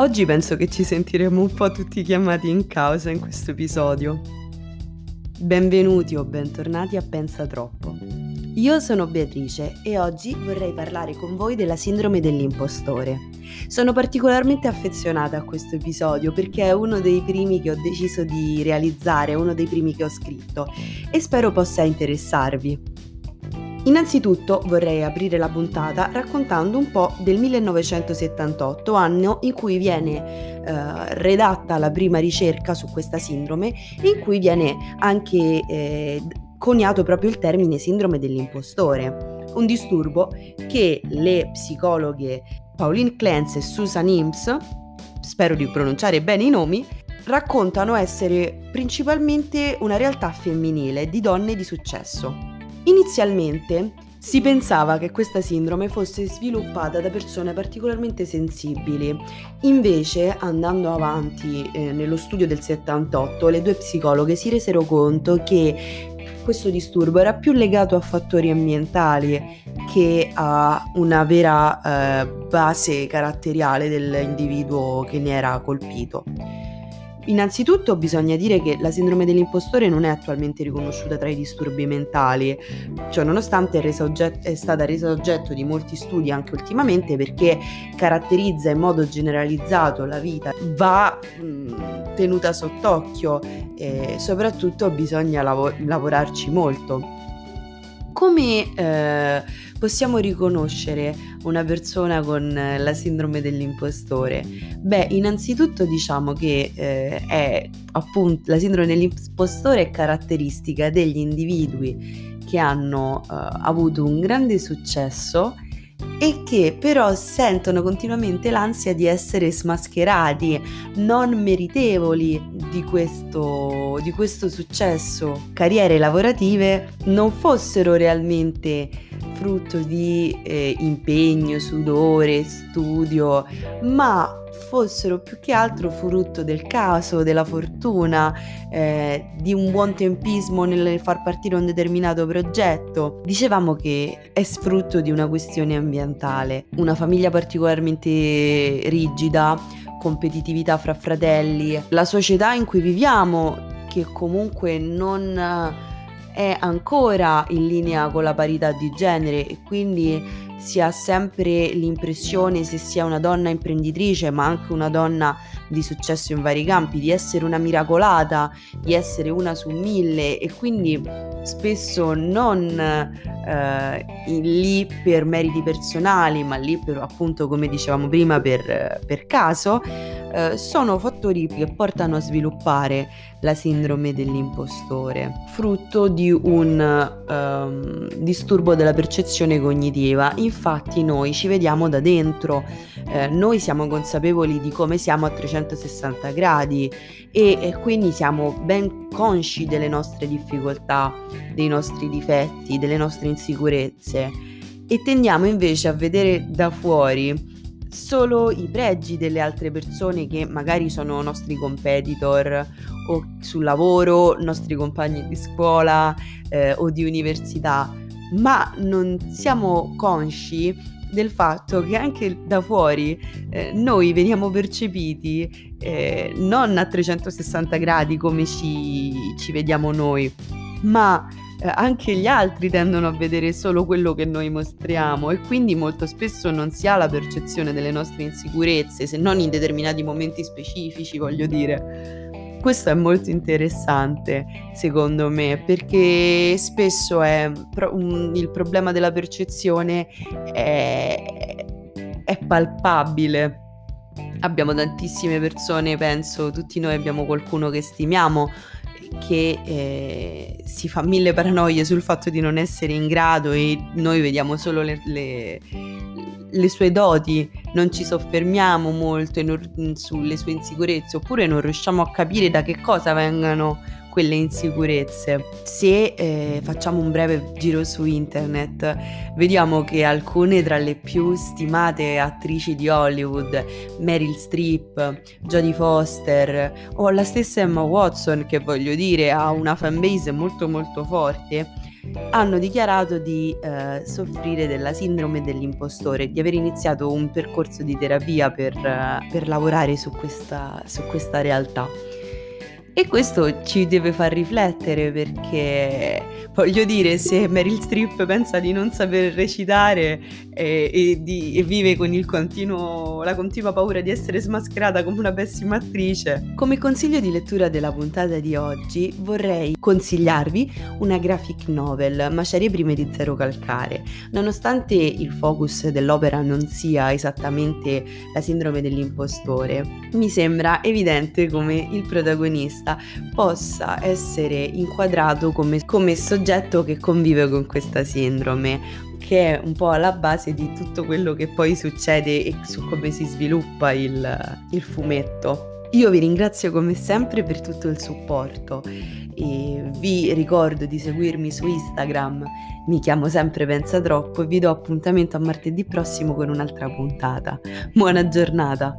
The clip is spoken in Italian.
Oggi penso che ci sentiremo un po' tutti chiamati in causa in questo episodio. Benvenuti o bentornati a Pensa Troppo. Io sono Beatrice e oggi vorrei parlare con voi della sindrome dell'impostore. Sono particolarmente affezionata a questo episodio perché è uno dei primi che ho deciso di realizzare, uno dei primi che ho scritto e spero possa interessarvi. Innanzitutto vorrei aprire la puntata raccontando un po' del 1978, anno in cui viene eh, redatta la prima ricerca su questa sindrome e in cui viene anche eh, coniato proprio il termine sindrome dell'impostore, un disturbo che le psicologhe Pauline Clance e Susan Ims, spero di pronunciare bene i nomi, raccontano essere principalmente una realtà femminile di donne di successo. Inizialmente si pensava che questa sindrome fosse sviluppata da persone particolarmente sensibili, invece andando avanti eh, nello studio del 78 le due psicologhe si resero conto che questo disturbo era più legato a fattori ambientali che a una vera eh, base caratteriale dell'individuo che ne era colpito. Innanzitutto bisogna dire che la sindrome dell'impostore non è attualmente riconosciuta tra i disturbi mentali, cioè nonostante è, oggetto, è stata resa oggetto di molti studi anche ultimamente perché caratterizza in modo generalizzato la vita, va mh, tenuta sott'occhio e soprattutto bisogna lav- lavorarci molto. Come eh, possiamo riconoscere una persona con eh, la sindrome dell'impostore? Beh, innanzitutto diciamo che eh, è appunto la sindrome dell'impostore è caratteristica degli individui che hanno eh, avuto un grande successo e che però sentono continuamente l'ansia di essere smascherati, non meritevoli di questo, di questo successo. Carriere lavorative non fossero realmente frutto di eh, impegno, sudore, studio, ma fossero più che altro frutto del caso, della fortuna, eh, di un buon tempismo nel far partire un determinato progetto. Dicevamo che è frutto di una questione ambientale, una famiglia particolarmente rigida, competitività fra fratelli, la società in cui viviamo che comunque non è ancora in linea con la parità di genere e quindi si ha sempre l'impressione, se sia una donna imprenditrice, ma anche una donna di successo in vari campi, di essere una miracolata, di essere una su mille e quindi spesso non eh, lì per meriti personali, ma lì per appunto, come dicevamo prima, per, per caso, eh, sono fattori che portano a sviluppare la sindrome dell'impostore, frutto di un um, disturbo della percezione cognitiva. Infatti noi ci vediamo da dentro, eh, noi siamo consapevoli di come siamo a 360 gradi e, e quindi siamo ben consci delle nostre difficoltà, dei nostri difetti, delle nostre insicurezze e tendiamo invece a vedere da fuori solo i pregi delle altre persone che magari sono nostri competitor o sul lavoro, nostri compagni di scuola eh, o di università, ma non siamo consci del fatto che anche da fuori eh, noi veniamo percepiti eh, non a 360 gradi come ci, ci vediamo noi, ma eh, anche gli altri tendono a vedere solo quello che noi mostriamo e quindi molto spesso non si ha la percezione delle nostre insicurezze, se non in determinati momenti specifici, voglio dire. Questo è molto interessante secondo me perché spesso pro- un, il problema della percezione è, è palpabile. Abbiamo tantissime persone, penso, tutti noi abbiamo qualcuno che stimiamo che eh, si fa mille paranoie sul fatto di non essere in grado e noi vediamo solo le, le, le sue doti, non ci soffermiamo molto non, sulle sue insicurezze oppure non riusciamo a capire da che cosa vengano quelle insicurezze. Se eh, facciamo un breve giro su internet, vediamo che alcune tra le più stimate attrici di Hollywood, Meryl Streep, Jodie Foster o la stessa Emma Watson, che voglio dire ha una fanbase molto molto forte, hanno dichiarato di eh, soffrire della sindrome dell'impostore, di aver iniziato un percorso di terapia per, uh, per lavorare su questa, su questa realtà. E questo ci deve far riflettere perché voglio dire, se Meryl Streep pensa di non saper recitare e, e, di, e vive con continuo, la continua paura di essere smascherata come una pessima attrice, come consiglio di lettura della puntata di oggi vorrei consigliarvi una graphic novel, Macerie prime di Zero Calcare. Nonostante il focus dell'opera non sia esattamente la sindrome dell'impostore, mi sembra evidente come il protagonista possa essere inquadrato come, come soggetto che convive con questa sindrome, che è un po' alla base di tutto quello che poi succede e su come si sviluppa il, il fumetto. Io vi ringrazio come sempre per tutto il supporto e vi ricordo di seguirmi su Instagram, mi chiamo sempre Pensa Troppo e vi do appuntamento a martedì prossimo con un'altra puntata. Buona giornata!